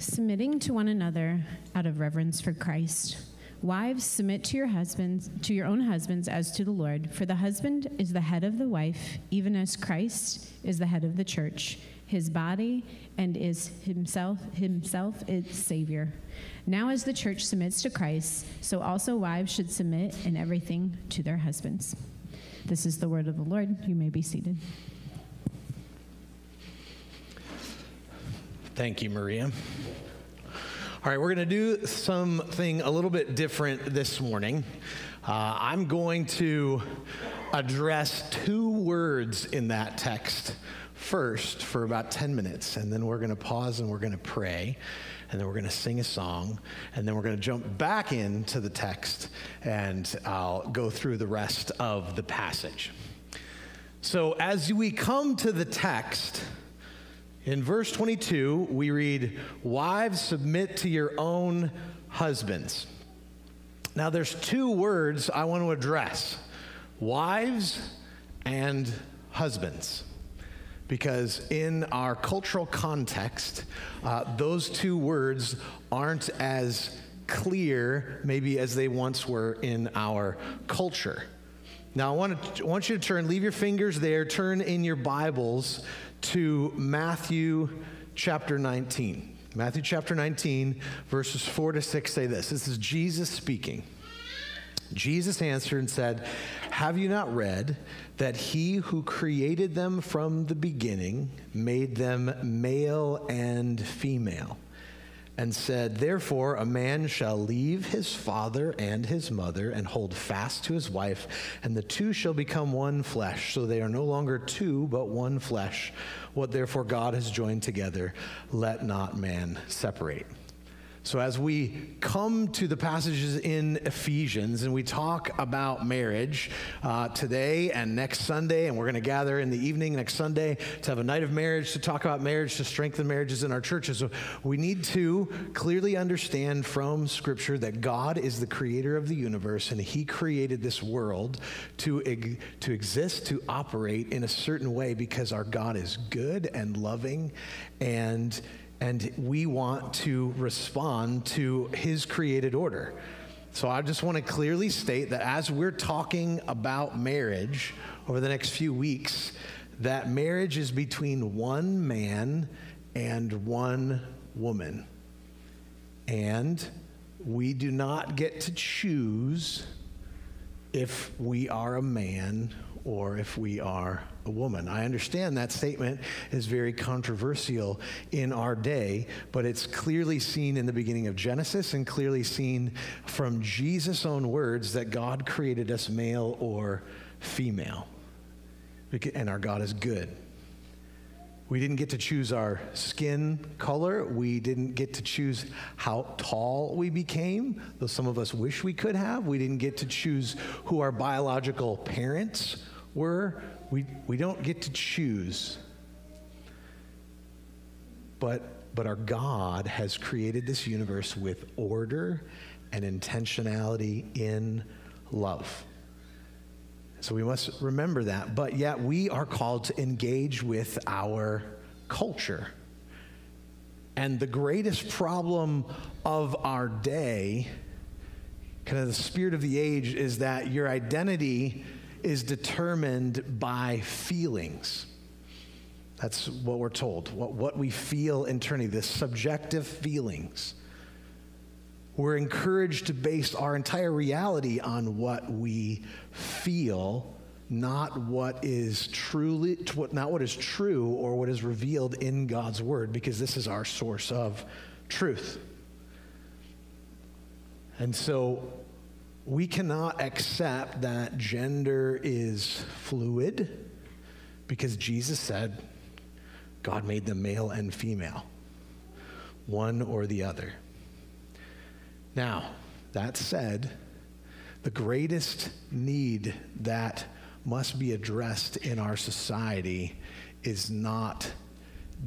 Submitting to one another out of reverence for Christ. Wives, submit to your husbands, to your own husbands as to the Lord, for the husband is the head of the wife, even as Christ is the head of the church, his body, and is himself himself its savior. Now as the church submits to Christ, so also wives should submit in everything to their husbands. This is the word of the Lord. You may be seated. Thank you, Maria. All right, we're going to do something a little bit different this morning. Uh, I'm going to address two words in that text first for about 10 minutes, and then we're going to pause and we're going to pray, and then we're going to sing a song, and then we're going to jump back into the text, and I'll go through the rest of the passage. So, as we come to the text, in verse 22, we read, Wives, submit to your own husbands. Now, there's two words I want to address wives and husbands. Because in our cultural context, uh, those two words aren't as clear, maybe, as they once were in our culture. Now, I want, to, I want you to turn, leave your fingers there, turn in your Bibles to Matthew chapter 19. Matthew chapter 19, verses 4 to 6 say this. This is Jesus speaking. Jesus answered and said, Have you not read that he who created them from the beginning made them male and female? And said, Therefore, a man shall leave his father and his mother and hold fast to his wife, and the two shall become one flesh. So they are no longer two, but one flesh. What therefore God has joined together, let not man separate. So, as we come to the passages in Ephesians and we talk about marriage uh, today and next Sunday, and we're going to gather in the evening next Sunday to have a night of marriage to talk about marriage, to strengthen marriages in our churches. So, we need to clearly understand from Scripture that God is the creator of the universe and He created this world to, to exist, to operate in a certain way because our God is good and loving and and we want to respond to his created order. So I just want to clearly state that as we're talking about marriage over the next few weeks, that marriage is between one man and one woman. And we do not get to choose if we are a man or if we are a woman. I understand that statement is very controversial in our day, but it's clearly seen in the beginning of Genesis and clearly seen from Jesus' own words that God created us male or female. And our God is good. We didn't get to choose our skin color. We didn't get to choose how tall we became, though some of us wish we could have. We didn't get to choose who our biological parents were. We, we don't get to choose. But, but our God has created this universe with order and intentionality in love. So we must remember that. But yet we are called to engage with our culture. And the greatest problem of our day, kind of the spirit of the age, is that your identity is determined by feelings. That's what we're told, what, what we feel internally, the subjective feelings. We're encouraged to base our entire reality on what we feel, not what is truly, not what is true or what is revealed in God's word, because this is our source of truth. And so we cannot accept that gender is fluid because Jesus said God made them male and female, one or the other. Now, that said, the greatest need that must be addressed in our society is not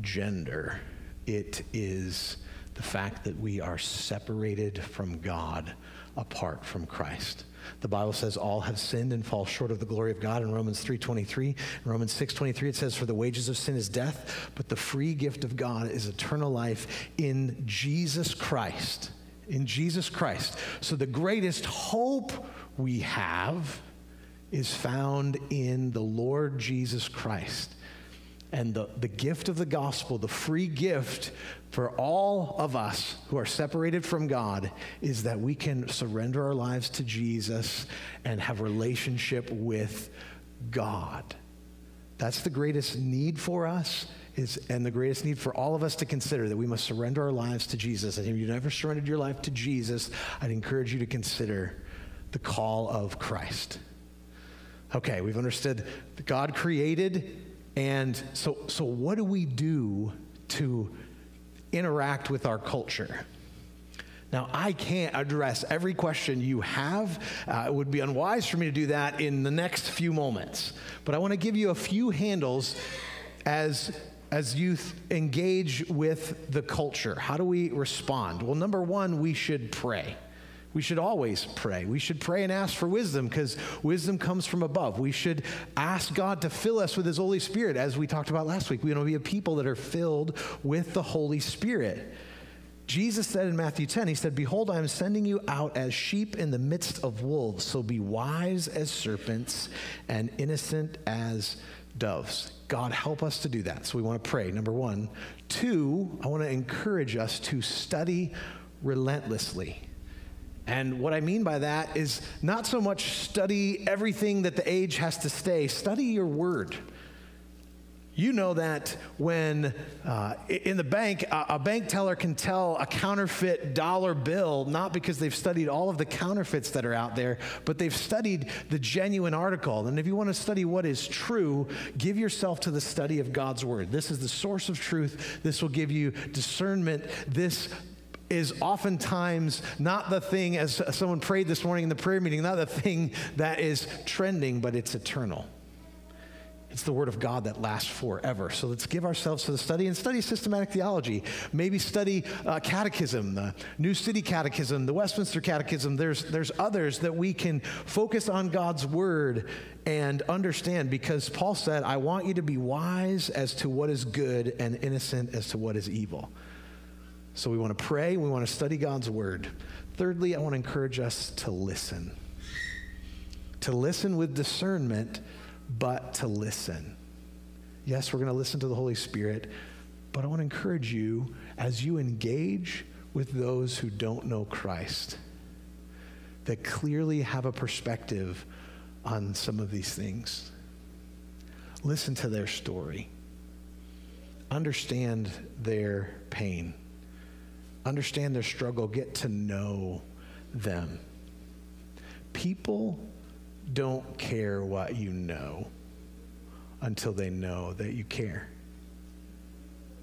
gender, it is the fact that we are separated from God apart from Christ. The Bible says all have sinned and fall short of the glory of God in Romans 3:23. In Romans 6:23 it says for the wages of sin is death, but the free gift of God is eternal life in Jesus Christ. In Jesus Christ. So the greatest hope we have is found in the Lord Jesus Christ. And the, the gift of the gospel, the free gift for all of us who are separated from God, is that we can surrender our lives to Jesus and have relationship with God. That's the greatest need for us. Is, and the greatest need for all of us to consider that we must surrender our lives to Jesus. And if you've never surrendered your life to Jesus, I'd encourage you to consider the call of Christ. Okay, we've understood that God created, and so, so what do we do to interact with our culture? Now, I can't address every question you have. Uh, it would be unwise for me to do that in the next few moments. But I want to give you a few handles as, as youth engage with the culture. How do we respond? Well, number one, we should pray. We should always pray. We should pray and ask for wisdom because wisdom comes from above. We should ask God to fill us with His Holy Spirit, as we talked about last week. We want to be a people that are filled with the Holy Spirit. Jesus said in Matthew 10, He said, Behold, I am sending you out as sheep in the midst of wolves. So be wise as serpents and innocent as doves. God, help us to do that. So we want to pray, number one. Two, I want to encourage us to study relentlessly. And what I mean by that is not so much study everything that the age has to say, study your word. You know that when uh, in the bank, a, a, bank teller can tell a counterfeit dollar bill not because they've studied all of the counterfeits that are out there, but they've studied the genuine article. And if you want to study what is true, give yourself to the study of God's word. This is the source of truth. This will give you discernment. This is oftentimes not the thing, as someone prayed this morning in the prayer meeting, not the thing that is trending, but it's eternal. It's the Word of God that lasts forever. So let's give ourselves to the study and study systematic theology. Maybe study uh, catechism, the New City Catechism, the Westminster Catechism. There's, there's others that we can focus on God's Word and understand because Paul said, I want you to be wise as to what is good and innocent as to what is evil. So we want to pray, we want to study God's word. Thirdly, I want to encourage us to listen. To listen with discernment, but to listen. Yes, we're going to listen to the Holy Spirit, but I want to encourage you as you engage with those who don't know Christ, that clearly have a perspective on some of these things. Listen to their story, understand their pain understand their struggle, get to know them. People don't care what you know until they know that you care.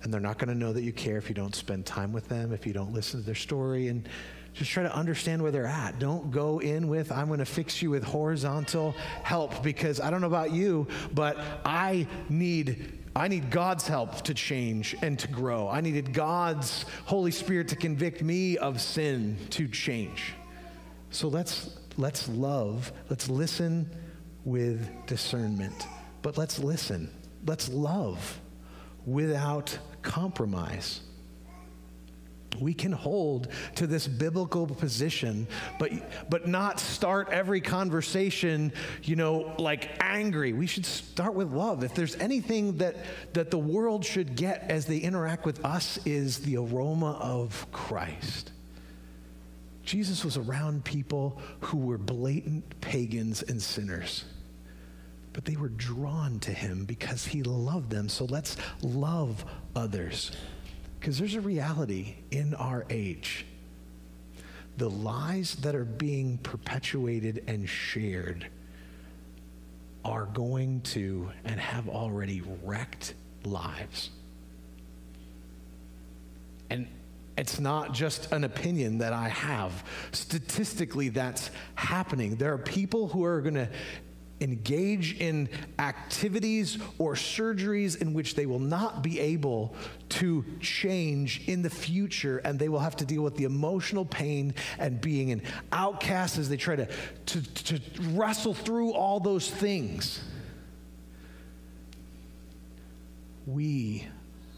And they're not going to know that you care if you don't spend time with them, if you don't listen to their story, and just try to understand where they're at. Don't go in with, I'm going to fix you with horizontal help because I don't know about you, but I need I need God's help to change and to grow. I needed God's Holy Spirit to convict me of sin to change. So let's let's love, let's listen with discernment. But let's listen. Let's love without compromise we can hold to this biblical position but but not start every conversation you know like angry. We should start with love. If there's anything that that the world should get as they interact with us is the aroma of Christ. Jesus was around people who were blatant pagans and sinners but they were drawn to him because he loved them. So let's love others because there's a reality in our age. The lies that are being perpetuated and shared are going to and have already wrecked lives. And it's not just an opinion that I have. Statistically, that's happening. There are people who are going to engage in activities or surgeries in which they will not be able to change in the future and they will have to deal with the emotional pain and being an outcast as they try to, to, to wrestle through all those things. We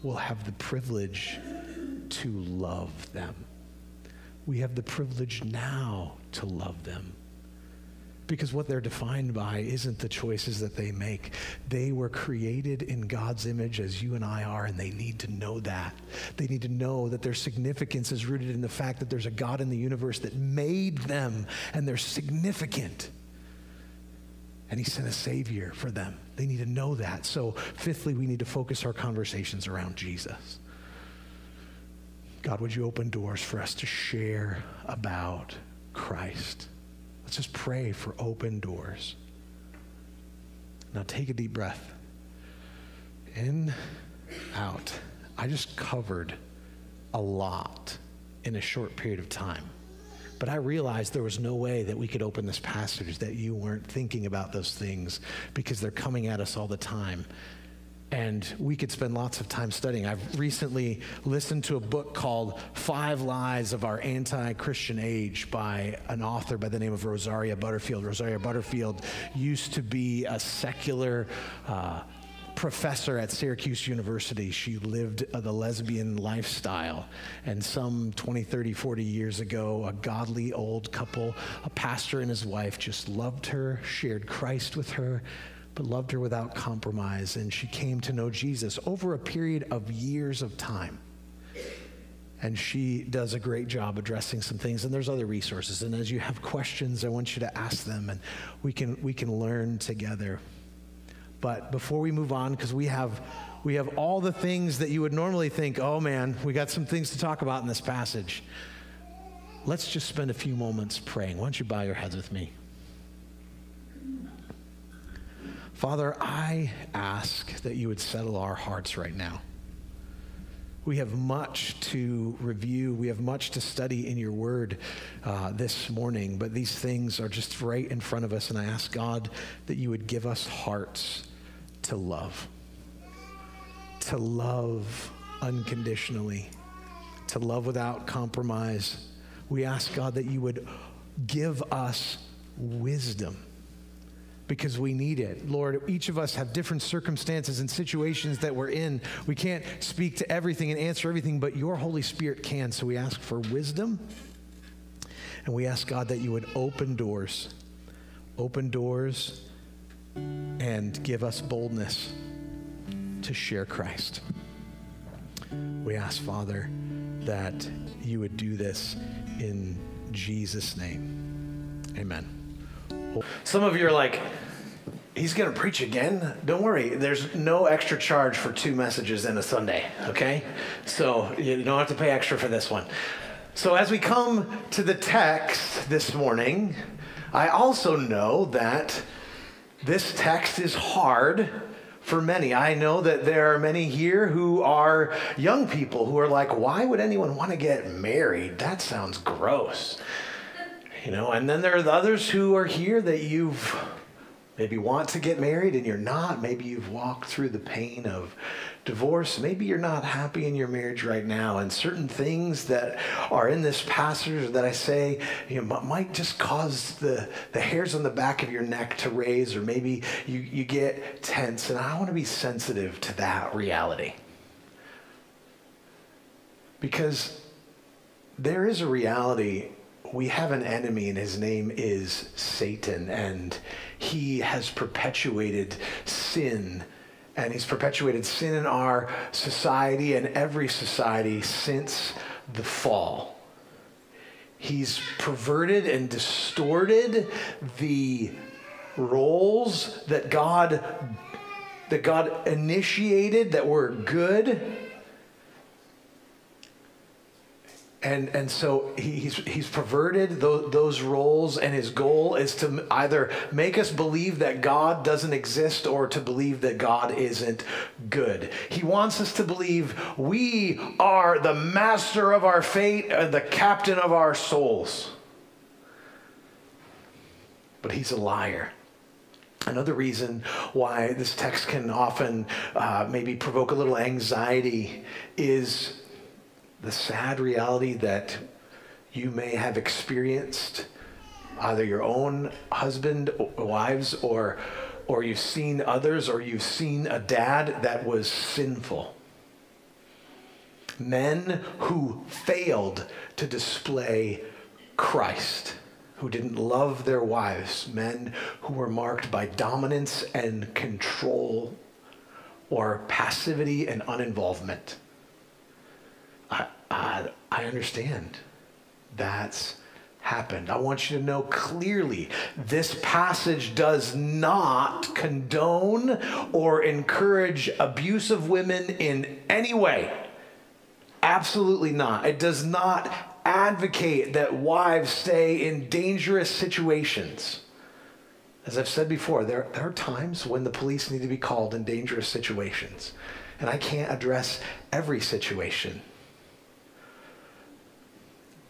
will have the privilege to love them. We have the privilege now to love them because what they're defined by isn't the choices that they make. They were created in God's image as you and I are, and they need to know that. They need to know that their significance is rooted in the fact that there's a God in the universe that made them, and they're significant. And He sent a Savior for them. They need to know that. So, fifthly, we need to focus our conversations around Jesus. God, would you open doors for us to share about Christ? Let's just pray for open doors. Now take a deep breath. In, out. I just covered a lot in a short period of time. But I realized there was no way that we could open this passage that you weren't thinking about those things because they're coming at us all the time and we could spend lots of time studying. I've recently listened to a book called Five Lies of Our Anti Christian Age by an author by the name of Rosaria Butterfield. Rosaria Butterfield used to be a secular. Uh, professor at Syracuse University. She lived the lesbian lifestyle. And some 20, 30, 40 years ago, a godly old couple, a pastor and his wife, just loved her, shared Christ with her, but loved her without compromise. And she came to know Jesus over a period of years of time. And she does a great job addressing some things. And there's other resources. And as you have questions, I want you to ask them, and we can, we can learn together. But before we move on, because we have, we have all the things that you would normally think, oh man, we got some things to talk about in this passage. Let's just spend a few moments praying. Why don't you bow your heads with me? Father, I ask that you would settle our hearts right now. We have much to review. We have much to study in your word uh, this morning, but these things are just right in front of us. And I ask God that you would give us hearts to love, to love unconditionally, to love without compromise. We ask God that you would give us wisdom because we need it. Lord, each of us have different circumstances and situations that we're in. We can't speak to everything and answer everything, but your Holy Spirit can. So we ask for wisdom. And we ask God that you would open doors, open doors, and give us boldness to share Christ. We ask, Father, that you would do this in Jesus' name. Amen. Some of you are like, he's going to preach again. Don't worry, there's no extra charge for two messages in a Sunday, okay? So you don't have to pay extra for this one. So as we come to the text this morning, I also know that this text is hard for many. I know that there are many here who are young people who are like, why would anyone want to get married? That sounds gross you know and then there are the others who are here that you've maybe want to get married and you're not. Maybe you've walked through the pain of divorce. Maybe you're not happy in your marriage right now. And certain things that are in this passage that i say you know might just cause the, the hairs on the back of your neck to raise or maybe you, you get tense. And i want to be sensitive to that reality. Because there is a reality we have an enemy, and his name is Satan, and he has perpetuated sin. And he's perpetuated sin in our society and every society since the fall. He's perverted and distorted the roles that God that God initiated that were good and and so he's he's perverted those, those roles and his goal is to either make us believe that god doesn't exist or to believe that god isn't good. He wants us to believe we are the master of our fate and the captain of our souls. But he's a liar. Another reason why this text can often uh, maybe provoke a little anxiety is the sad reality that you may have experienced either your own husband or wives or or you've seen others or you've seen a dad that was sinful men who failed to display Christ who didn't love their wives, men who were marked by dominance and control or passivity and uninvolvement. I, understand that's happened. I want you to know clearly this passage does not condone or encourage abuse of women in any way. Absolutely not. It does not advocate that wives stay in dangerous situations. As I've said before, there, there are times when the police need to be called in dangerous situations. And I can't address every situation.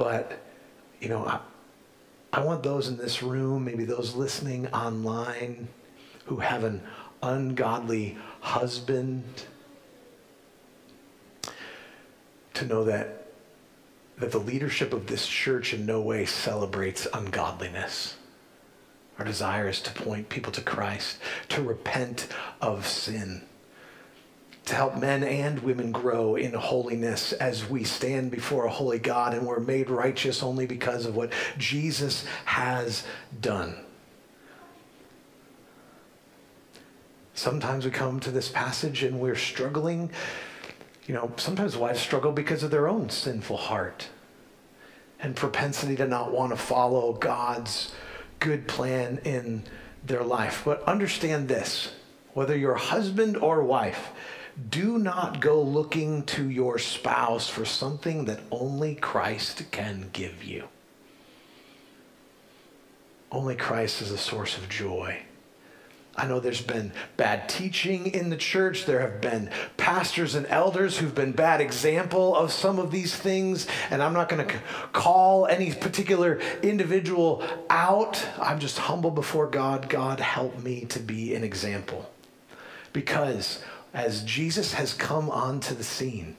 But, you know, I, I want those in this room, maybe those listening online, who have an ungodly husband, to know that that the leadership of this church in no way celebrates ungodliness. Our desire is to point people to Christ, to repent of sin, to help men and women grow in holiness as we stand before a holy God and we're made righteous only because of what Jesus has done. Sometimes we come to this passage and we're struggling you know, sometimes wives struggle because of their own sinful heart and propensity to not want to follow God's good plan in their life. But understand this whether you're husband or wife, do not go looking to your spouse for something that only Christ can give you. Only Christ is a source of joy. I know there's been bad teaching in the church. There have been pastors and elders who've been bad example of some of these things. And I'm not going to call any particular individual out. I'm just humble before God. God, help me to be an example. Because as Jesus has come onto the scene,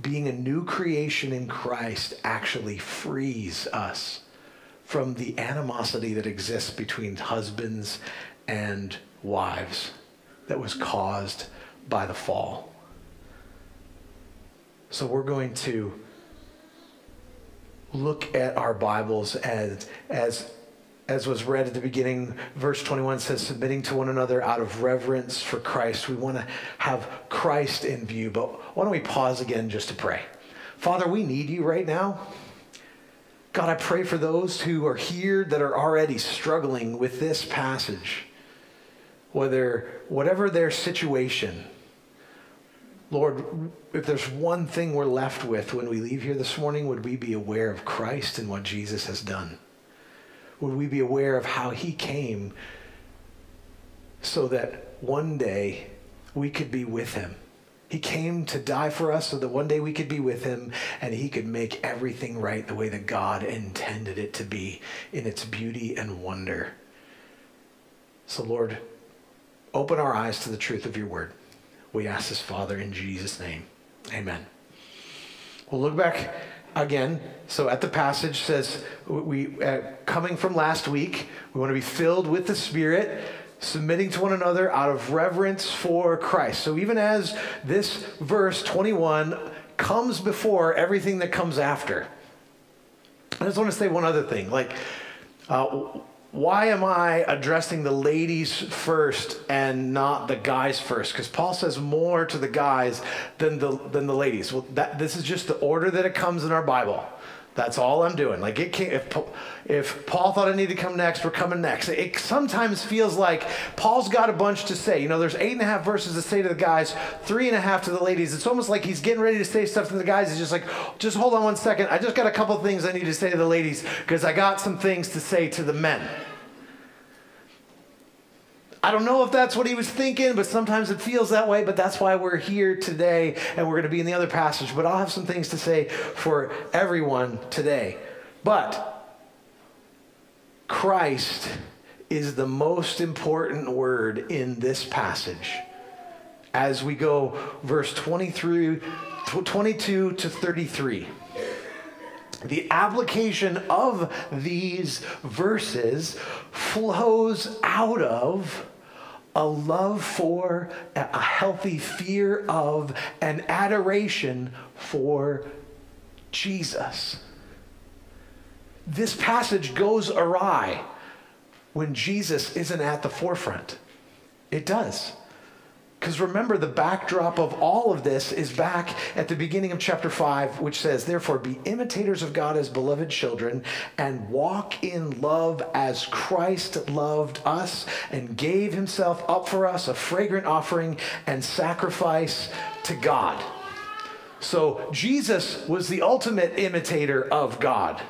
being a new creation in Christ actually frees us from the animosity that exists between husbands and wives that was caused by the fall. So we're going to look at our Bibles as, as, as was read at the beginning. Verse 21 says, submitting to one another out of reverence for Christ. We want to have Christ in view, but why don't we pause again just to pray? Father, we need you right now. God, I pray for those who are here that are already struggling with this passage whether whatever their situation, Lord, if there's one thing we're left with when we leave here this morning, would we be aware of Christ and what Jesus has done? Would we be aware of how he came so that one day we could be with him? He came to die for us so that one day we could be with him and he could make everything right the way that God intended it to be in its beauty and wonder. So, Lord, Open our eyes to the truth of your word. We ask this, Father, in Jesus' name. Amen. We'll look back again. So at the passage says, we uh, coming from last week, we want to be filled with the Spirit, submitting to one another out of reverence for Christ. So even as this verse 21 comes before everything that comes after, I just want to say one other thing. Like, uh, why am I addressing the ladies first and not the guys first? Because Paul says more to the guys than the than the ladies. Well, that this is just the order that it comes in our Bible. That's all I'm doing. Like it can't, if if Paul thought I needed to come next, we're coming next. It sometimes feels like Paul's got a bunch to say. You know, there's eight and a half verses to say to the guys, three and a half to the ladies. It's almost like he's getting ready to say stuff to the guys. He's just like, just hold on one second. I just got a couple things I need to say to the ladies because I got some things to say to the men. I don't know if that's what he was thinking, but sometimes it feels that way. But that's why we're here today, and we're going to be in the other passage. But I'll have some things to say for everyone today. But Christ is the most important word in this passage. As we go verse 23, 22 to 33. The application of these verses flows out of a love for, a healthy fear of, an adoration for Jesus. This passage goes awry when Jesus isn't at the forefront. It does. Because remember, the backdrop of all of this is back at the beginning of chapter 5, which says, Therefore, be imitators of God as beloved children, and walk in love as Christ loved us and gave himself up for us, a fragrant offering and sacrifice to God. So, Jesus was the ultimate imitator of God.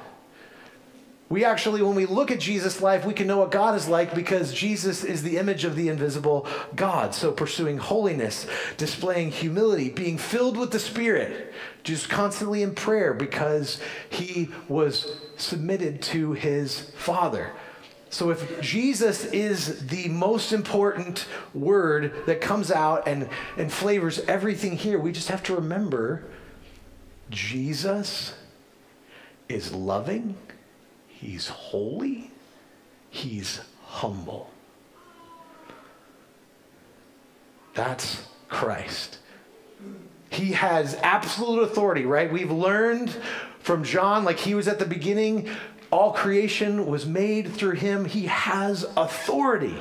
We actually, when we look at Jesus' life, we can know what God is like because Jesus is the image of the invisible God. So, pursuing holiness, displaying humility, being filled with the Spirit, just constantly in prayer because he was submitted to his Father. So, if Jesus is the most important word that comes out and, and flavors everything here, we just have to remember Jesus is loving He's holy, he's humble. That's Christ. He has absolute authority, right? We've learned from John, like he was at the beginning, all creation was made through him. He has authority.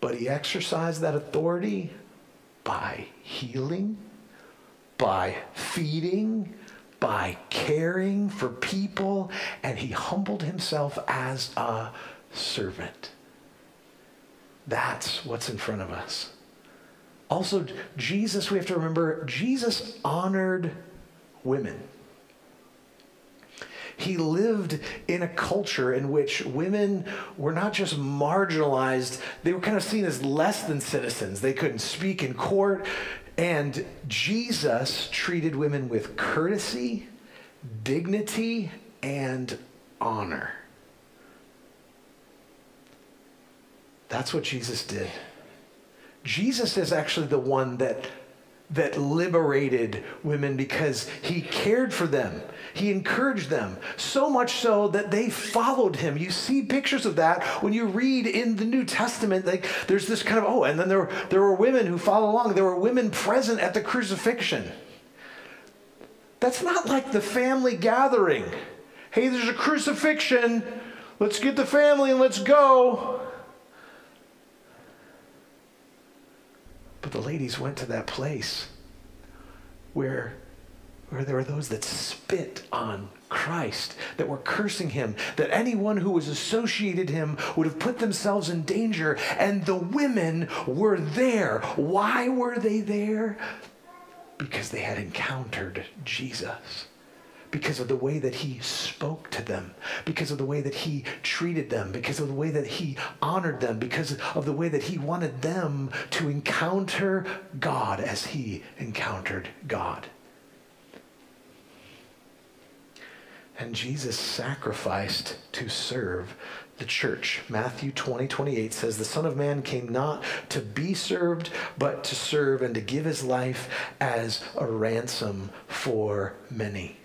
But he exercised that authority by healing, by feeding, by caring for people, and he humbled himself as a servant. That's what's in front of us. Also, Jesus, we have to remember, Jesus honored women. He lived in a culture in which women were not just marginalized, they were kind of seen as less than citizens. They couldn't speak in court. And Jesus treated women with courtesy, dignity, and honor. That's what Jesus did. Jesus is actually the one that that liberated women because he cared for them. He encouraged them, so much so that they followed him. You see pictures of that when you read in the New Testament. Like there's this kind of, oh, and then there, there were women who followed along. There were women present at the crucifixion. That's not like the family gathering. Hey, there's a crucifixion. Let's get the family and let's go. But the ladies went to that place where, where there were those that spit on Christ, that were cursing him, that anyone who was associated him would have put themselves in danger, and the women were there. Why were they there? Because they had encountered Jesus because of the way that he spoke to them, because of the way that he treated them, because of the way that he honored them, because of the way that he wanted them to encounter God as he encountered God. And Jesus sacrificed to serve the church. Matthew 20, 28 says, The Son of Man came not to be served, but to serve and to give his life as a ransom for many.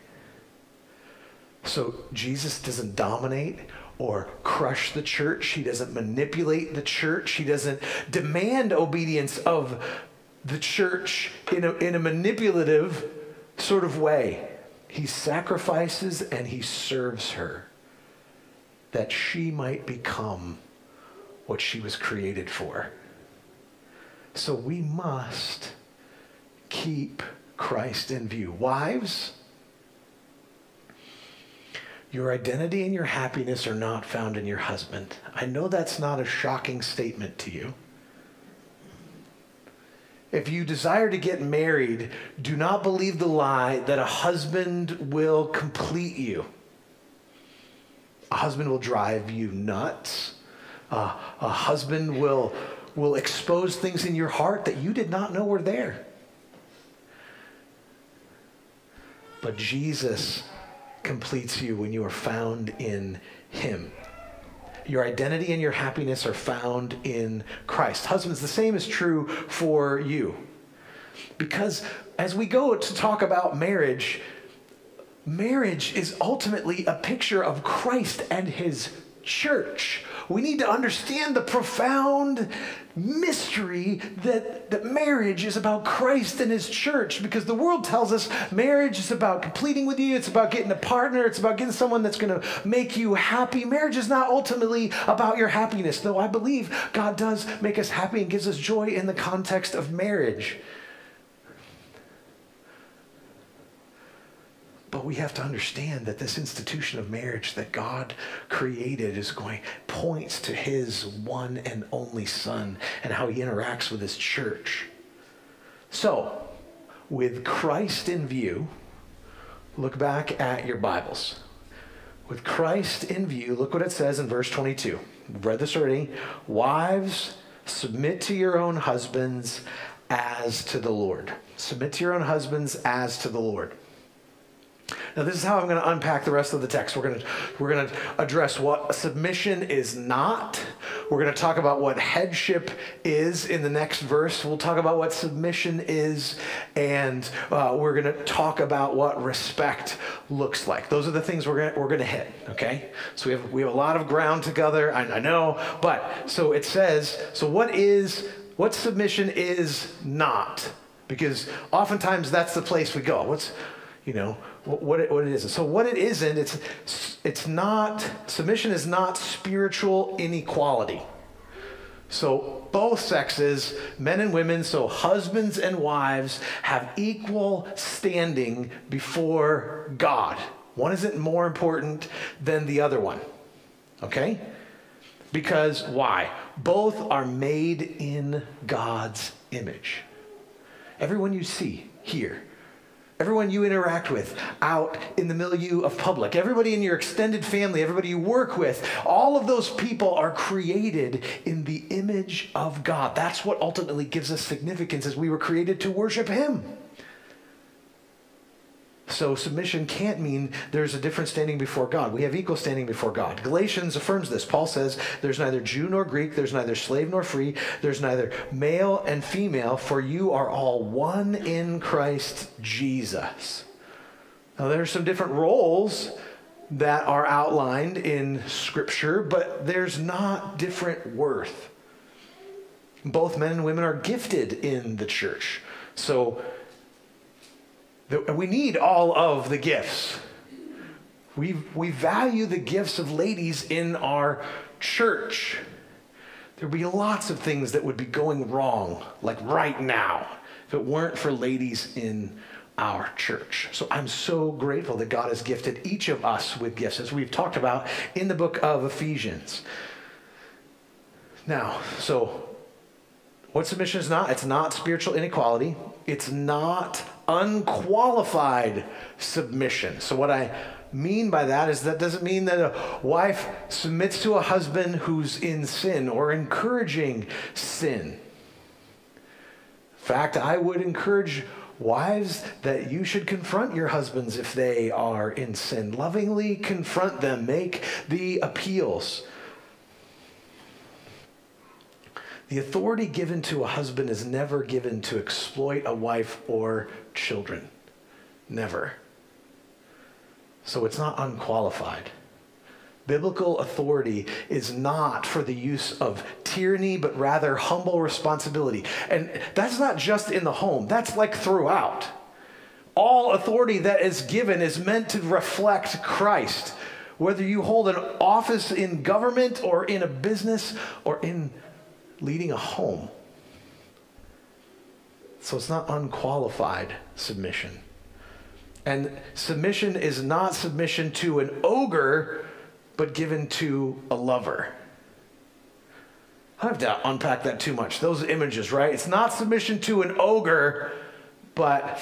So Jesus doesn't dominate or crush the church. He doesn't manipulate the church. He doesn't demand obedience of the church in a, in a manipulative sort of way. He sacrifices and he serves her that she might become what she was created for. So we must keep Christ in view. Wives, your identity and your happiness are not found in your husband. I know that's not a shocking statement to you. If you desire to get married, do not believe the lie that a husband will complete you. A husband will drive you nuts. Uh, a husband will, will expose things in your heart that you did not know were there. But Jesus completes you when you are found in Him. your identity and your happiness are found in Christ. Husbands, the same is true for you. Because as we go to talk about marriage, marriage is ultimately a picture of Christ and his church. We need to understand the profound mystery that, that marriage is about Christ and his church because the world tells us marriage is about completing with you, it's about getting a partner, it's about getting someone that's going to make you happy. Marriage is not ultimately about your happiness, though I believe God does make us happy and gives us joy in the context of marriage. But we have to understand that this institution of marriage that God created is going points to his one and only son and how he interacts with his church. So, with Christ in view, look back at your Bibles. With Christ in view, look what it says in verse 22. We've read this already. Wives, submit to your own husbands as to the Lord. Submit to your own husbands as to the Lord. Now, this is how I'm going to unpack the rest of the text. We're going to, we're going to address what submission is not. We're going to talk about what headship is in the next verse. We'll talk about what submission is, and uh, we're going to talk about what respect looks like. Those are the things we're going we're going to hit. Okay, so we have we have a lot of ground together. I, I know, but so it says. So what is what submission is not? Because oftentimes that's the place we go. What's you know what it, what it is. So what it isn't, it's it's not submission is not spiritual inequality. So both sexes, men and women, so husbands and wives have equal standing before God. One isn't more important than the other one. Okay? Because why? Both are made in God's image. Everyone you see here everyone you interact with out in the milieu of public, everybody in your extended family, everybody you work with, all of those people are created in the image of God. That's what ultimately gives us significance as we were created to worship Him. So submission can't mean there's a different standing before God. We have equal standing before God. Galatians affirms this. Paul says there's neither Jew nor Greek, there's neither slave nor free, there's neither male and female, for you are all one in Christ Jesus. Now there are some different roles that are outlined in Scripture, but there's not different worth. Both men and women are gifted in the church. So we need all of the gifts. We, we value the gifts of ladies in our church. There'd be lots of things that would be going wrong, like right now, if it weren't for ladies in our church. So I'm so grateful that God has gifted each of us with gifts, as we've talked about in the book of Ephesians. Now, so what submission is not? It's not spiritual inequality. It's not unqualified submission. So, what I mean by that is that doesn't mean that a wife submits to a husband who's in sin or encouraging sin. In fact, I would encourage wives that you should confront your husbands if they are in sin. Lovingly confront them, make the appeals. The authority given to a husband is never given to exploit a wife or children. Never. So it's not unqualified. Biblical authority is not for the use of tyranny, but rather humble responsibility. And that's not just in the home, that's like throughout. All authority that is given is meant to reflect Christ. Whether you hold an office in government or in a business or in leading a home. So it's not unqualified submission. And submission is not submission to an ogre, but given to a lover. I have to unpack that too much. Those images, right? It's not submission to an ogre, but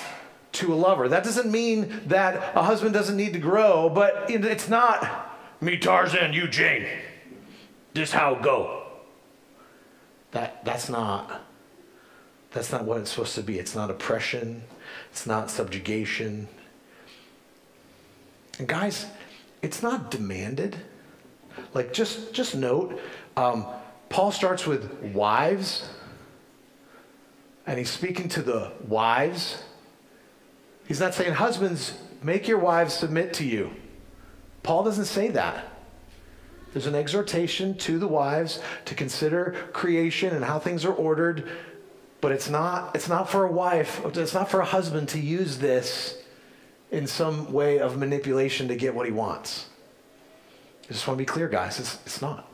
to a lover. That doesn't mean that a husband doesn't need to grow, but it's not me Tarzan, you Jane. This how go. That, that's not that's not what it's supposed to be. It's not oppression. It's not subjugation. And guys, it's not demanded. like just just note, um, Paul starts with wives, and he's speaking to the wives. He's not saying husbands make your wives submit to you. Paul doesn't say that. There's an exhortation to the wives to consider creation and how things are ordered, but it's not, it's not for a wife, it's not for a husband to use this in some way of manipulation to get what he wants. I just want to be clear, guys, it's, it's not.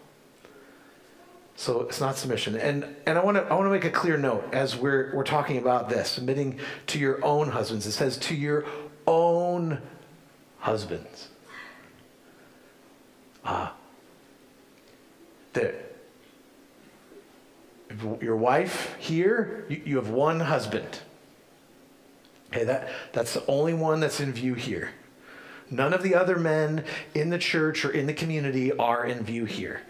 So it's not submission. And, and I, want to, I want to make a clear note as we're, we're talking about this submitting to your own husbands. It says, to your own husbands. Ah. Uh, that your wife here, you, you have one husband. Okay, that, that's the only one that's in view here. None of the other men in the church or in the community are in view here.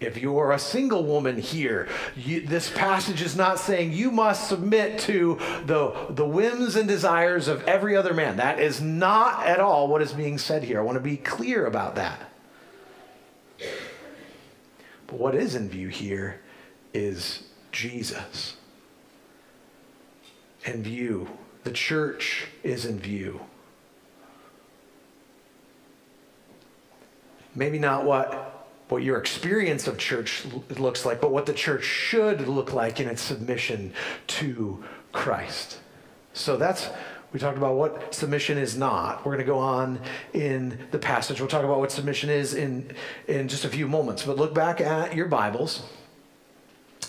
If you're a single woman here, you, this passage is not saying you must submit to the, the whims and desires of every other man. That is not at all what is being said here. I want to be clear about that. But what is in view here is Jesus. In view. The church is in view. Maybe not what what your experience of church looks like, but what the church should look like in its submission to Christ. So that's we talked about what submission is not. We're going to go on in the passage. We'll talk about what submission is in, in just a few moments. But look back at your Bibles.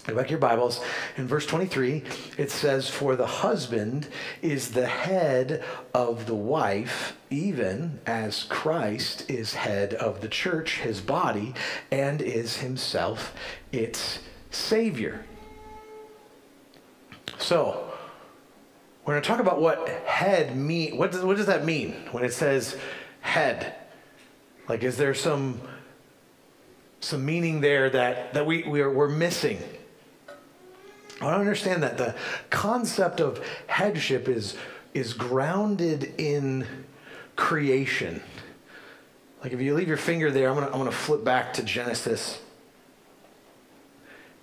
Go back at your Bibles. In verse 23, it says, For the husband is the head of the wife, even as Christ is head of the church, his body, and is himself its Savior. So, we're going to talk about what head mean. What does, what does that mean when it says head? Like, is there some some meaning there that that we we're, we're missing? I don't understand that the concept of headship is is grounded in creation. Like if you leave your finger there, I'm gonna I'm gonna flip back to Genesis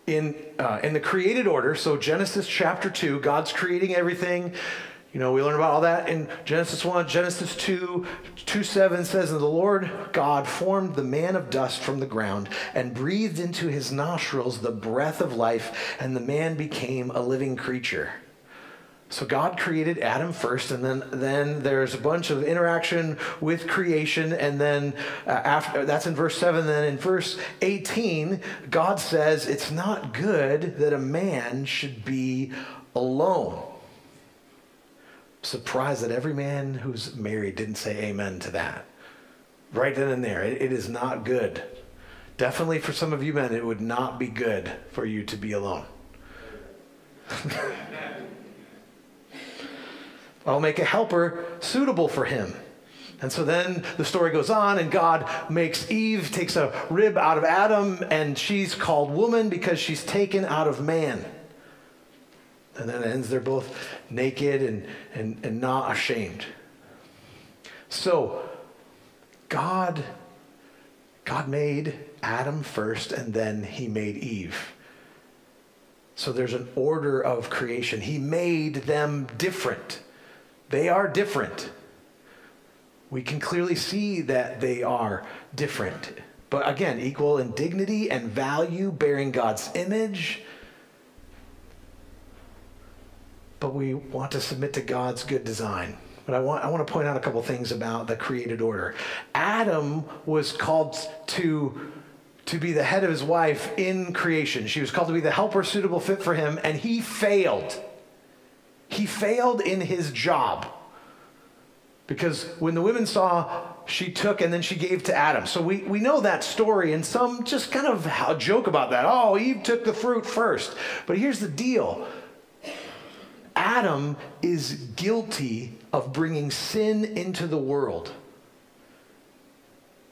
in, uh, in the created order. So, Genesis chapter 2, God's creating everything. You know, we learn about all that in Genesis 1. Genesis 2, 2 7 says, And the Lord God formed the man of dust from the ground and breathed into his nostrils the breath of life, and the man became a living creature. So God created Adam first, and then then there's a bunch of interaction with creation, and then uh, after that's in verse seven. Then in verse eighteen, God says it's not good that a man should be alone. Surprised that every man who's married didn't say amen to that. Right then and there, it, it is not good. Definitely for some of you men, it would not be good for you to be alone. I'll make a helper suitable for him. And so then the story goes on, and God makes Eve, takes a rib out of Adam, and she's called woman because she's taken out of man. And then it ends, they're both naked and, and, and not ashamed. So, God, God made Adam first, and then he made Eve. So there's an order of creation. He made them different. They are different. We can clearly see that they are different. But again, equal in dignity and value, bearing God's image. But we want to submit to God's good design. But I want, I want to point out a couple things about the created order. Adam was called to, to be the head of his wife in creation. She was called to be the helper suitable fit for him, and he failed. He failed in his job. Because when the women saw, she took and then she gave to Adam. So we, we know that story, and some just kind of joke about that. Oh, Eve took the fruit first. But here's the deal Adam is guilty of bringing sin into the world.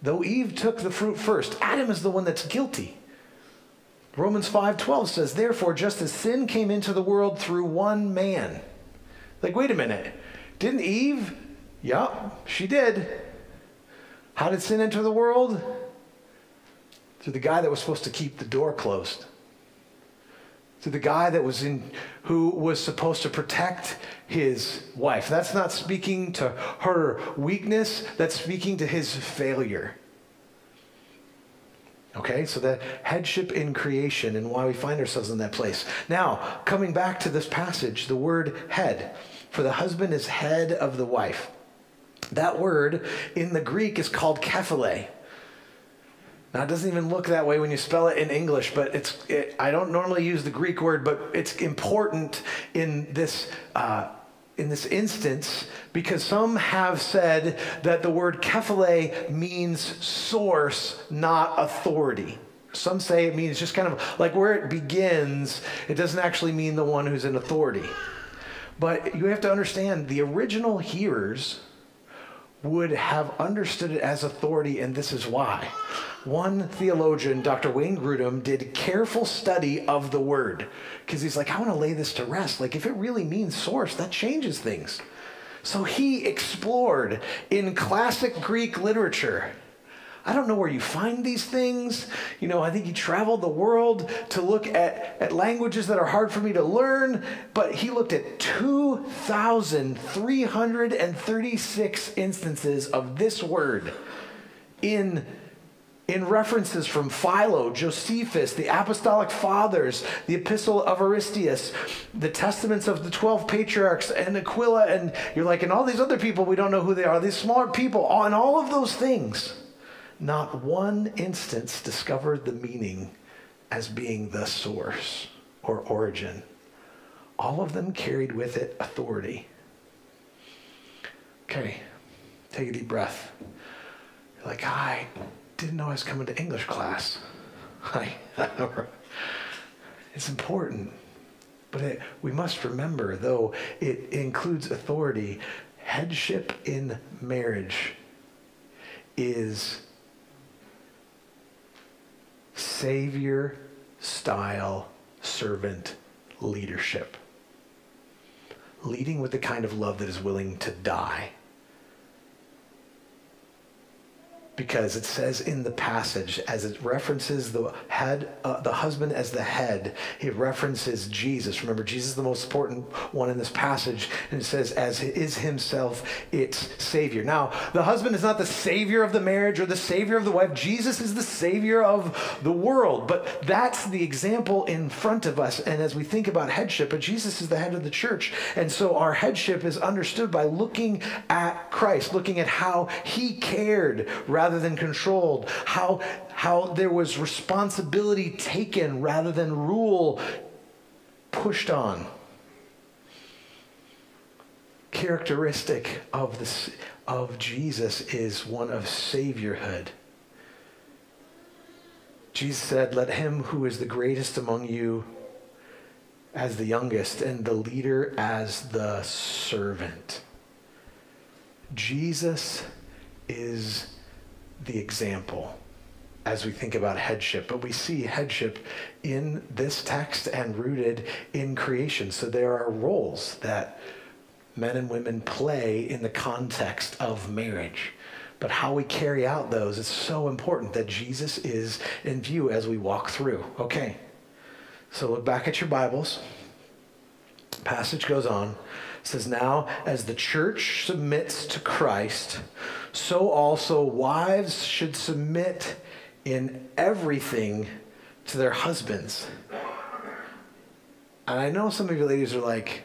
Though Eve took the fruit first, Adam is the one that's guilty. Romans 5:12 says, "Therefore just as sin came into the world through one man." Like, wait a minute. Didn't Eve? Yep, she did. How did sin enter the world? Through the guy that was supposed to keep the door closed. Through the guy that was in, who was supposed to protect his wife. That's not speaking to her weakness, that's speaking to his failure. Okay, so that headship in creation and why we find ourselves in that place. Now, coming back to this passage, the word head. For the husband is head of the wife. That word in the Greek is called kephale. Now, it doesn't even look that way when you spell it in English, but it's, it, I don't normally use the Greek word, but it's important in this, uh, in this instance because some have said that the word kephale means source, not authority. Some say it means just kind of like where it begins, it doesn't actually mean the one who's in authority. But you have to understand the original hearers would have understood it as authority, and this is why. One theologian, Dr. Wayne Grudem, did careful study of the word because he's like, I want to lay this to rest. Like, if it really means source, that changes things. So he explored in classic Greek literature I don't know where you find these things. You know, I think he traveled the world to look at, at languages that are hard for me to learn, but he looked at 2,336 instances of this word in in references from Philo, Josephus, the Apostolic Fathers, the Epistle of Aristeas, the Testaments of the 12 patriarchs, and Aquila, and you're like, and all these other people, we don't know who they are, these smart people, and all of those things not one instance discovered the meaning as being the source or origin. All of them carried with it authority. Okay, take a deep breath. You're like, I didn't know I was coming to English class. it's important. But it, we must remember, though it includes authority, headship in marriage is Savior style servant leadership. Leading with the kind of love that is willing to die because it says in the passage, as it references the head, uh, the husband as the head, it references Jesus. Remember, Jesus is the most important one in this passage, and it says, as is himself its savior. Now, the husband is not the savior of the marriage or the savior of the wife. Jesus is the savior of the world, but that's the example in front of us. And as we think about headship, but Jesus is the head of the church, and so our headship is understood by looking at Christ, looking at how he cared rather rather than controlled, how, how there was responsibility taken rather than rule pushed on. Characteristic of, this, of Jesus is one of saviorhood. Jesus said, Let him who is the greatest among you as the youngest, and the leader as the servant. Jesus is the example as we think about headship, but we see headship in this text and rooted in creation. So there are roles that men and women play in the context of marriage. But how we carry out those is so important that Jesus is in view as we walk through. Okay, so look back at your Bibles. Passage goes on. It says, Now, as the church submits to Christ, so also wives should submit in everything to their husbands. And I know some of you ladies are like,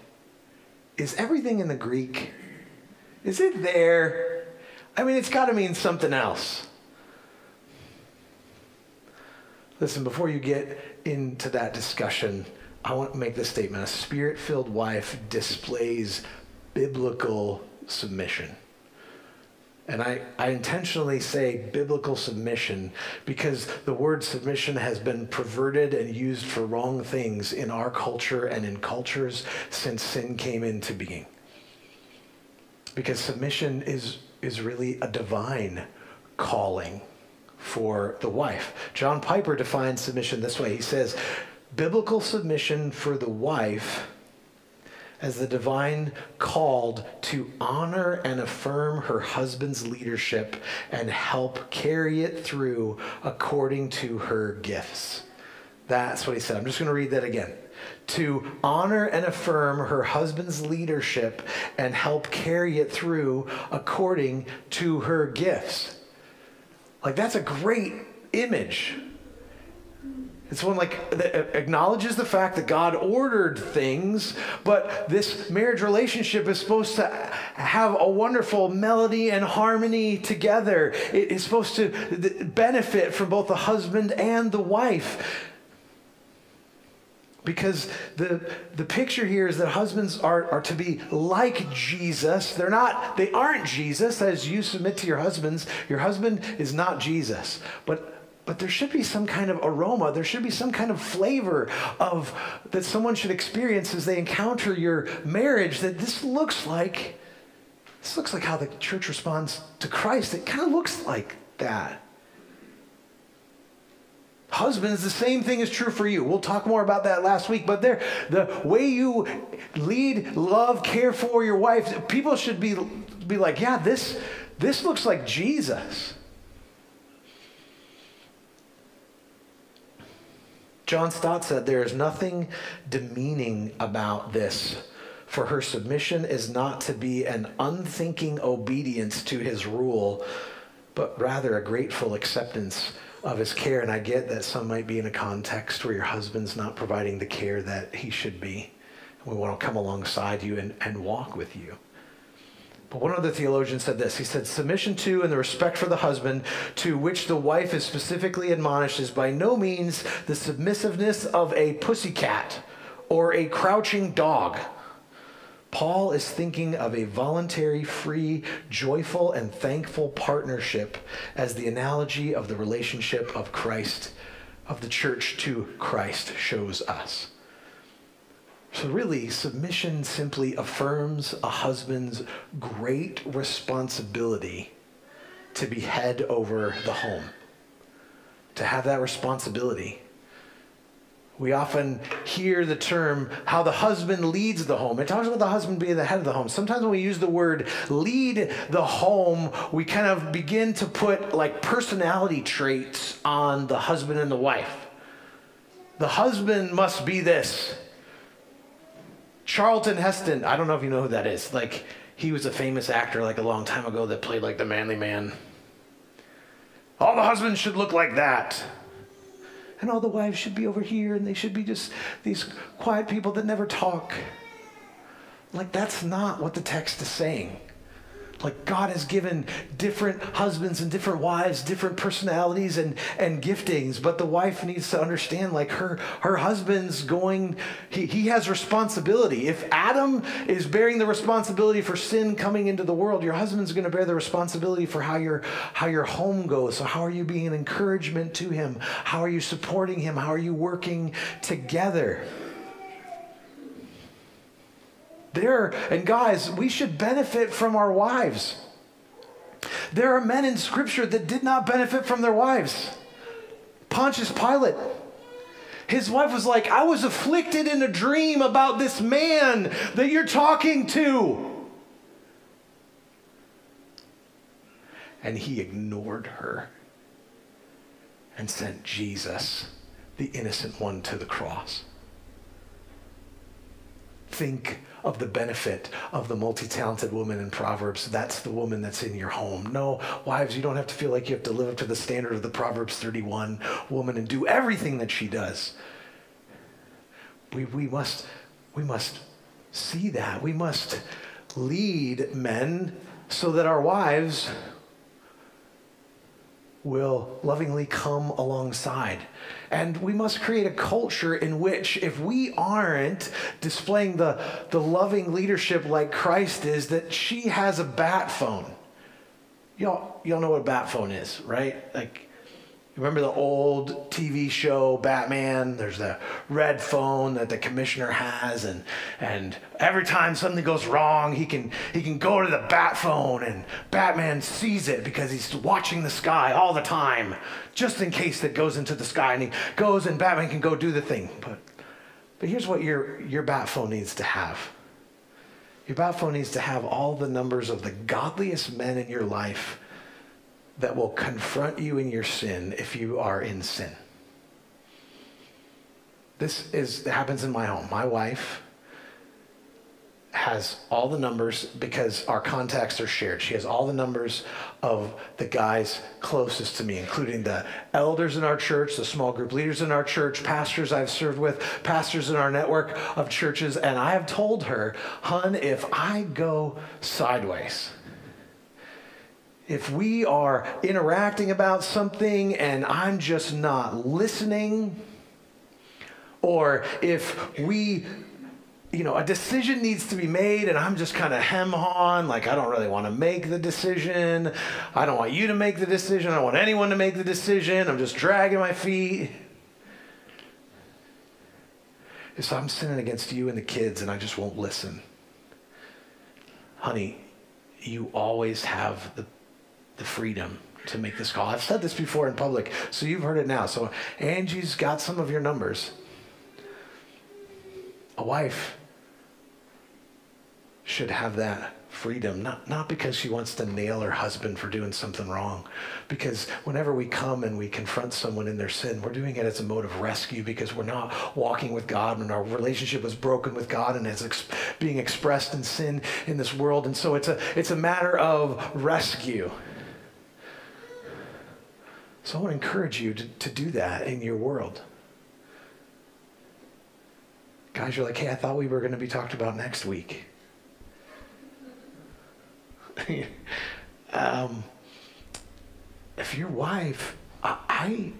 is everything in the Greek? Is it there? I mean, it's got to mean something else. Listen, before you get into that discussion, I want to make this statement. A spirit filled wife displays biblical submission. And I, I intentionally say biblical submission because the word submission has been perverted and used for wrong things in our culture and in cultures since sin came into being. Because submission is, is really a divine calling for the wife. John Piper defines submission this way he says, Biblical submission for the wife as the divine called to honor and affirm her husband's leadership and help carry it through according to her gifts. That's what he said. I'm just going to read that again. To honor and affirm her husband's leadership and help carry it through according to her gifts. Like, that's a great image. It's one like that acknowledges the fact that God ordered things, but this marriage relationship is supposed to have a wonderful melody and harmony together. It is supposed to benefit from both the husband and the wife. Because the, the picture here is that husbands are, are to be like Jesus. They're not, they aren't Jesus. As you submit to your husbands, your husband is not Jesus. But but there should be some kind of aroma. There should be some kind of flavor of that someone should experience as they encounter your marriage that this looks like this looks like how the church responds to christ. It kind of looks like that. Husbands the same thing is true for you. We'll talk more about that last week but there the way you lead love care for your wife people should be be like yeah this this looks like jesus John Stott said, There is nothing demeaning about this, for her submission is not to be an unthinking obedience to his rule, but rather a grateful acceptance of his care. And I get that some might be in a context where your husband's not providing the care that he should be. We want to come alongside you and, and walk with you. One other theologian said this. He said, Submission to and the respect for the husband, to which the wife is specifically admonished, is by no means the submissiveness of a pussycat or a crouching dog. Paul is thinking of a voluntary, free, joyful, and thankful partnership as the analogy of the relationship of Christ, of the church to Christ, shows us. So, really, submission simply affirms a husband's great responsibility to be head over the home, to have that responsibility. We often hear the term how the husband leads the home. It talks about the husband being the head of the home. Sometimes when we use the word lead the home, we kind of begin to put like personality traits on the husband and the wife. The husband must be this Charlton Heston, I don't know if you know who that is. Like, he was a famous actor like a long time ago that played like the manly man. All the husbands should look like that. And all the wives should be over here and they should be just these quiet people that never talk. Like, that's not what the text is saying. Like God has given different husbands and different wives different personalities and, and giftings, but the wife needs to understand like her her husband's going he, he has responsibility. If Adam is bearing the responsibility for sin coming into the world, your husband's going to bear the responsibility for how your how your home goes. So how are you being an encouragement to him? How are you supporting him? How are you working together? There, and guys, we should benefit from our wives. There are men in Scripture that did not benefit from their wives. Pontius Pilate. His wife was like, I was afflicted in a dream about this man that you're talking to. And he ignored her and sent Jesus, the innocent one, to the cross. Think of the benefit of the multi talented woman in Proverbs. That's the woman that's in your home. No, wives, you don't have to feel like you have to live up to the standard of the Proverbs 31 woman and do everything that she does. We, we, must, we must see that. We must lead men so that our wives will lovingly come alongside. And we must create a culture in which, if we aren't displaying the, the loving leadership like Christ is, that she has a bat phone. Y'all, y'all know what a bat phone is, right? Like, Remember the old TV show Batman? There's the red phone that the commissioner has, and and every time something goes wrong, he can he can go to the bat phone, and Batman sees it because he's watching the sky all the time, just in case that goes into the sky, and he goes, and Batman can go do the thing. But but here's what your your bat phone needs to have. Your bat phone needs to have all the numbers of the godliest men in your life that will confront you in your sin if you are in sin. This is happens in my home. My wife has all the numbers because our contacts are shared. She has all the numbers of the guys closest to me, including the elders in our church, the small group leaders in our church, pastors I've served with, pastors in our network of churches. And I have told her, hun, if I go sideways, if we are interacting about something and I'm just not listening, or if we you know, a decision needs to be made, and I'm just kind of hem on, like, I don't really want to make the decision. I don't want you to make the decision. I don't want anyone to make the decision. I'm just dragging my feet. If I'm sinning against you and the kids and I just won't listen, honey, you always have the, the freedom to make this call. I've said this before in public, so you've heard it now. So Angie's got some of your numbers. A wife should have that freedom, not, not because she wants to nail her husband for doing something wrong. Because whenever we come and we confront someone in their sin, we're doing it as a mode of rescue because we're not walking with God and our relationship was broken with God and is ex- being expressed in sin in this world. And so it's a, it's a matter of rescue. So I want to encourage you to, to do that in your world. Guys, you're like, hey, I thought we were going to be talked about next week. um, if your wife, I, I,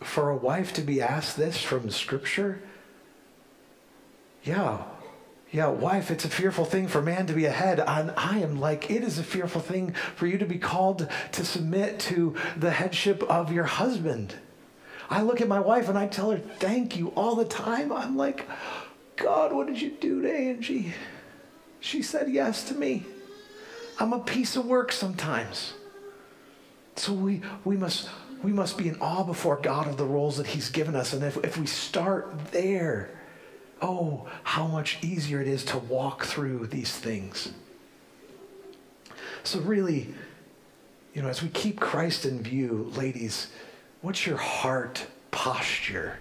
for a wife to be asked this from Scripture, yeah, yeah, wife, it's a fearful thing for man to be ahead. And I am like, it is a fearful thing for you to be called to submit to the headship of your husband. I look at my wife and I tell her, thank you all the time. I'm like, God, what did you do to Angie? She said yes to me. I'm a piece of work sometimes. So we, we, must, we must be in awe before God of the roles that He's given us. And if, if we start there, oh, how much easier it is to walk through these things. So, really, you know, as we keep Christ in view, ladies, what's your heart posture?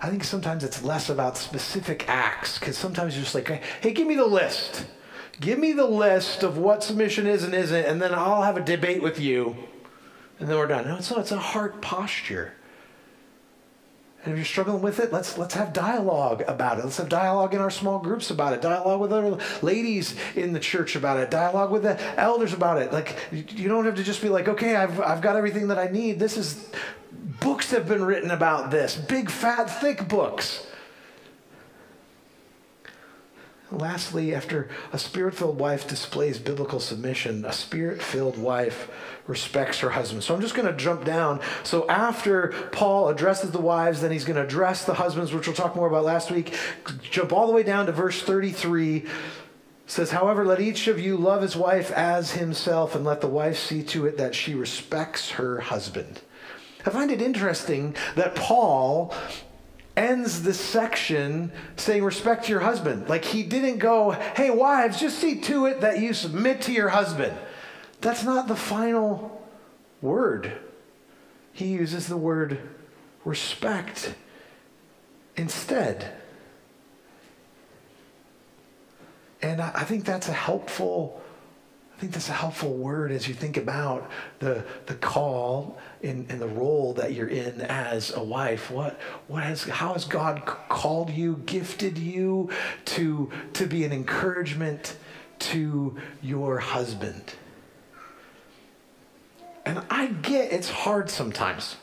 I think sometimes it's less about specific acts because sometimes you're just like, hey, give me the list. Give me the list of what submission is and isn't, and then I'll have a debate with you, and then we're done. No, it's not. It's a heart posture. And if you're struggling with it, let's let's have dialogue about it. Let's have dialogue in our small groups about it. Dialogue with other ladies in the church about it. Dialogue with the elders about it. Like you don't have to just be like, okay, I've I've got everything that I need. This is books have been written about this. Big fat thick books. Lastly, after a spirit filled wife displays biblical submission, a spirit filled wife respects her husband. So I'm just going to jump down. So after Paul addresses the wives, then he's going to address the husbands, which we'll talk more about last week. Jump all the way down to verse 33 says, However, let each of you love his wife as himself, and let the wife see to it that she respects her husband. I find it interesting that Paul ends the section saying, Respect your husband. Like he didn't go, Hey, wives, just see to it that you submit to your husband. That's not the final word. He uses the word respect instead. And I think that's a helpful I think that's a helpful word as you think about the, the call and, and the role that you're in as a wife. What, what has, how has God called you, gifted you to, to be an encouragement to your husband? And I get it's hard sometimes.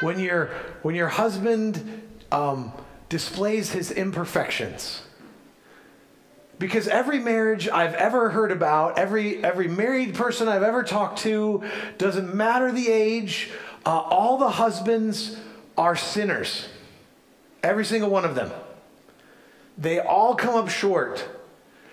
When, your when your husband um, displays his imperfections, because every marriage I've ever heard about, every, every married person I've ever talked to, doesn't matter the age, uh, all the husbands are sinners. Every single one of them. They all come up short.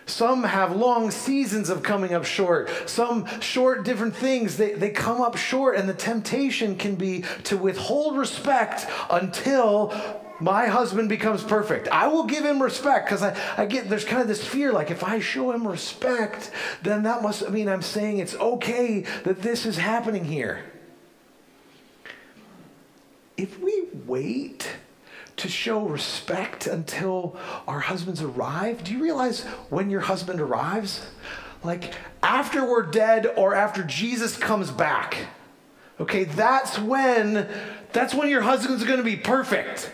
Some have long seasons of coming up short. Some short different things. They, they come up short, and the temptation can be to withhold respect until my husband becomes perfect. I will give him respect because I, I get there's kind of this fear like if I show him respect, then that must mean I'm saying it's okay that this is happening here. If we wait to show respect until our husbands arrive, do you realize when your husband arrives? Like after we're dead or after Jesus comes back. Okay, that's when that's when your husband's going to be perfect.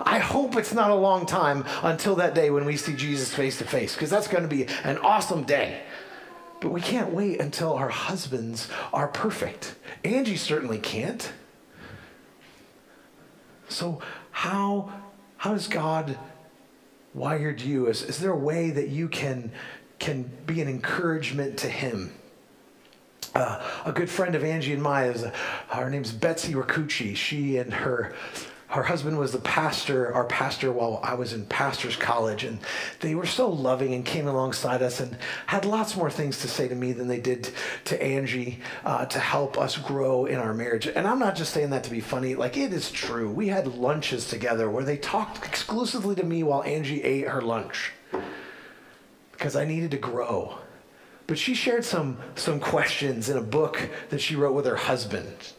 I hope it's not a long time until that day when we see Jesus face to face, because that's going to be an awesome day. But we can't wait until our husbands are perfect. Angie certainly can't. So, how, how does God wired you? Is, is there a way that you can, can be an encouragement to Him? Uh, a good friend of Angie and Maya's, uh, her name's Betsy Ricucci. She and her her husband was the pastor, our pastor, while I was in pastor's college. And they were so loving and came alongside us and had lots more things to say to me than they did to Angie uh, to help us grow in our marriage. And I'm not just saying that to be funny, like it is true. We had lunches together where they talked exclusively to me while Angie ate her lunch because I needed to grow. But she shared some, some questions in a book that she wrote with her husband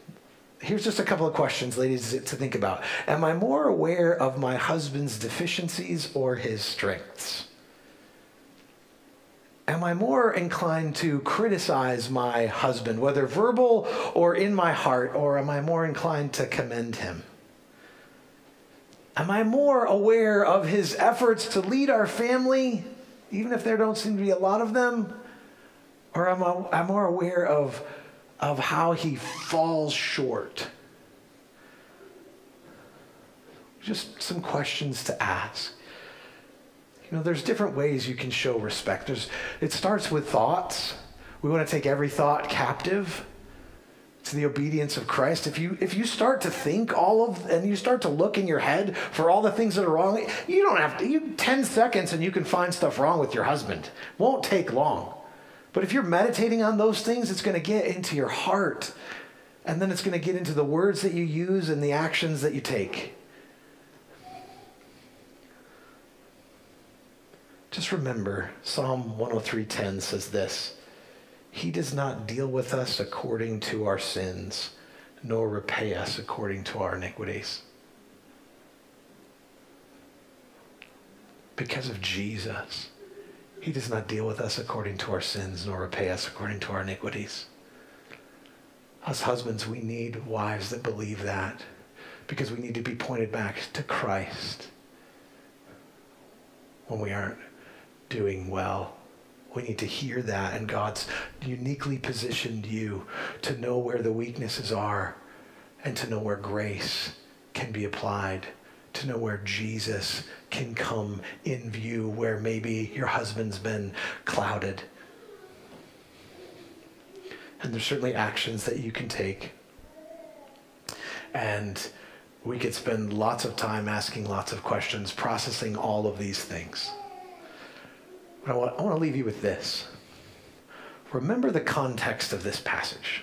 here's just a couple of questions, ladies, to think about. Am I more aware of my husband's deficiencies or his strengths? Am I more inclined to criticize my husband, whether verbal or in my heart, or am I more inclined to commend him? Am I more aware of his efforts to lead our family, even if there don't seem to be a lot of them? Or am I more aware of of how he falls short. Just some questions to ask. You know, there's different ways you can show respect. There's, it starts with thoughts. We want to take every thought captive to the obedience of Christ. If you if you start to think all of and you start to look in your head for all the things that are wrong, you don't have to. You 10 seconds and you can find stuff wrong with your husband. Won't take long. But if you're meditating on those things, it's going to get into your heart. And then it's going to get into the words that you use and the actions that you take. Just remember, Psalm 103:10 says this. He does not deal with us according to our sins, nor repay us according to our iniquities. Because of Jesus. He does not deal with us according to our sins, nor repay us according to our iniquities. Us husbands, we need wives that believe that because we need to be pointed back to Christ when we aren't doing well. We need to hear that, and God's uniquely positioned you to know where the weaknesses are and to know where grace can be applied to know where Jesus can come in view, where maybe your husband's been clouded. And there's certainly actions that you can take. And we could spend lots of time asking lots of questions, processing all of these things. But I want, I want to leave you with this. Remember the context of this passage.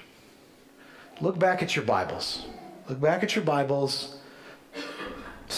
Look back at your Bibles. Look back at your Bibles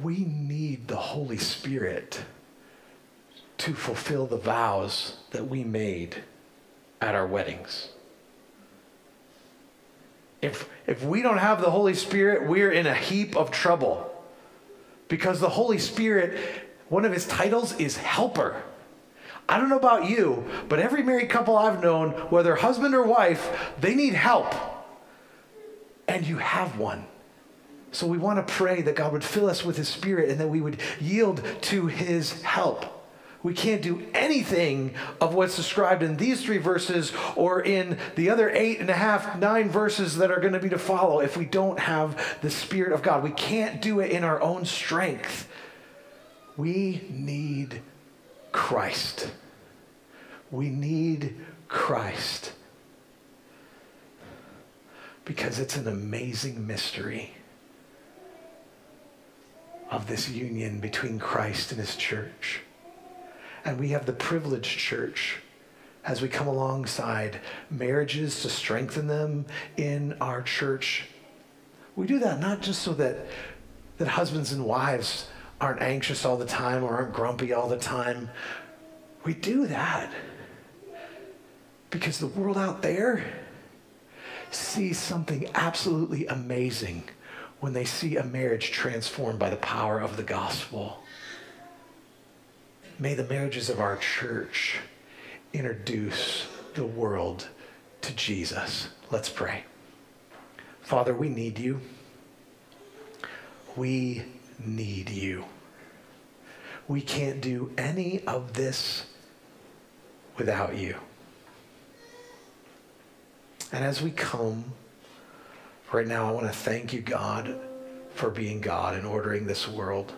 We need the Holy Spirit to fulfill the vows that we made at our weddings. If, if we don't have the Holy Spirit, we're in a heap of trouble. Because the Holy Spirit, one of his titles is helper. I don't know about you, but every married couple I've known, whether husband or wife, they need help. And you have one. So we want to pray that God would fill us with His Spirit and that we would yield to His help. We can't do anything of what's described in these three verses or in the other eight and a half, nine verses that are going to be to follow if we don't have the Spirit of God. We can't do it in our own strength. We need Christ. We need Christ because it's an amazing mystery of this union between Christ and his church. And we have the privileged church as we come alongside marriages to strengthen them in our church. We do that not just so that, that husbands and wives aren't anxious all the time or aren't grumpy all the time. We do that because the world out there sees something absolutely amazing when they see a marriage transformed by the power of the gospel. May the marriages of our church introduce the world to Jesus. Let's pray. Father, we need you. We need you. We can't do any of this without you. And as we come, right now, I want to thank you, God, for being God and ordering this world.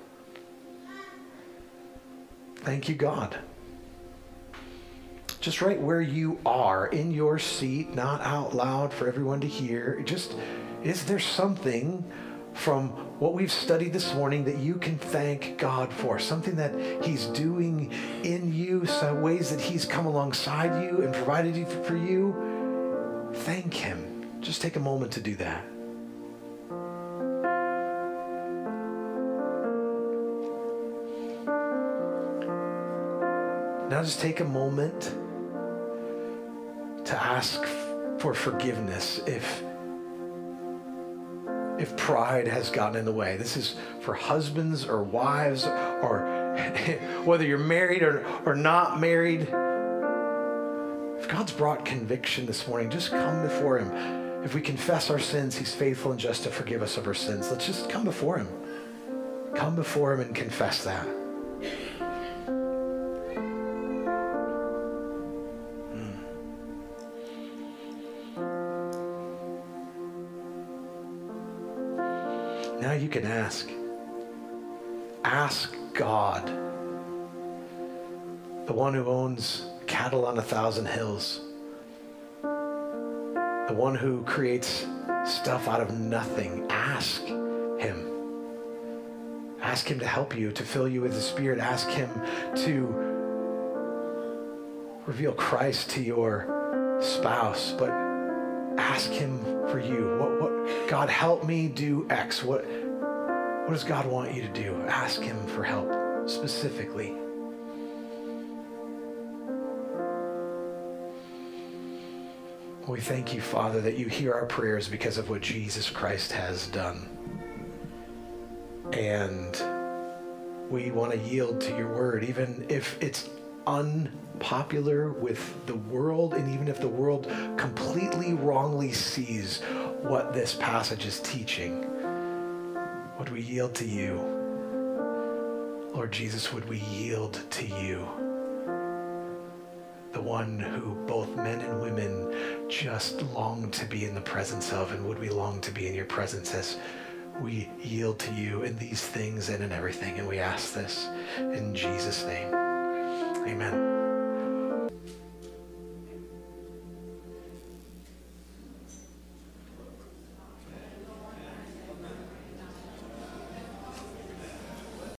Thank you, God. Just right where you are, in your seat, not out loud for everyone to hear. Just, is there something from what we've studied this morning that you can thank God for? Something that He's doing in you, some ways that He's come alongside you and provided for you? Thank Him. Just take a moment to do that. Now just take a moment to ask for forgiveness if if pride has gotten in the way. This is for husbands or wives or whether you're married or, or not married. If God's brought conviction this morning, just come before Him. If we confess our sins, He's faithful and just to forgive us of our sins. Let's just come before Him. Come before Him and confess that. Hmm. Now you can ask. Ask God, the one who owns cattle on a thousand hills, the one who creates stuff out of nothing. Ask Him. Ask Him to help you, to fill you with the Spirit. Ask Him to reveal Christ to your spouse, but ask Him for you. What, what, God, help me do X. What, what does God want you to do? Ask Him for help specifically. We thank you, Father, that you hear our prayers because of what Jesus Christ has done. And we want to yield to your word, even if it's unpopular with the world, and even if the world completely wrongly sees what this passage is teaching. Would we yield to you? Lord Jesus, would we yield to you? The one who both men and women just long to be in the presence of, and would we long to be in your presence as we yield to you in these things and in everything. And we ask this in Jesus' name. Amen.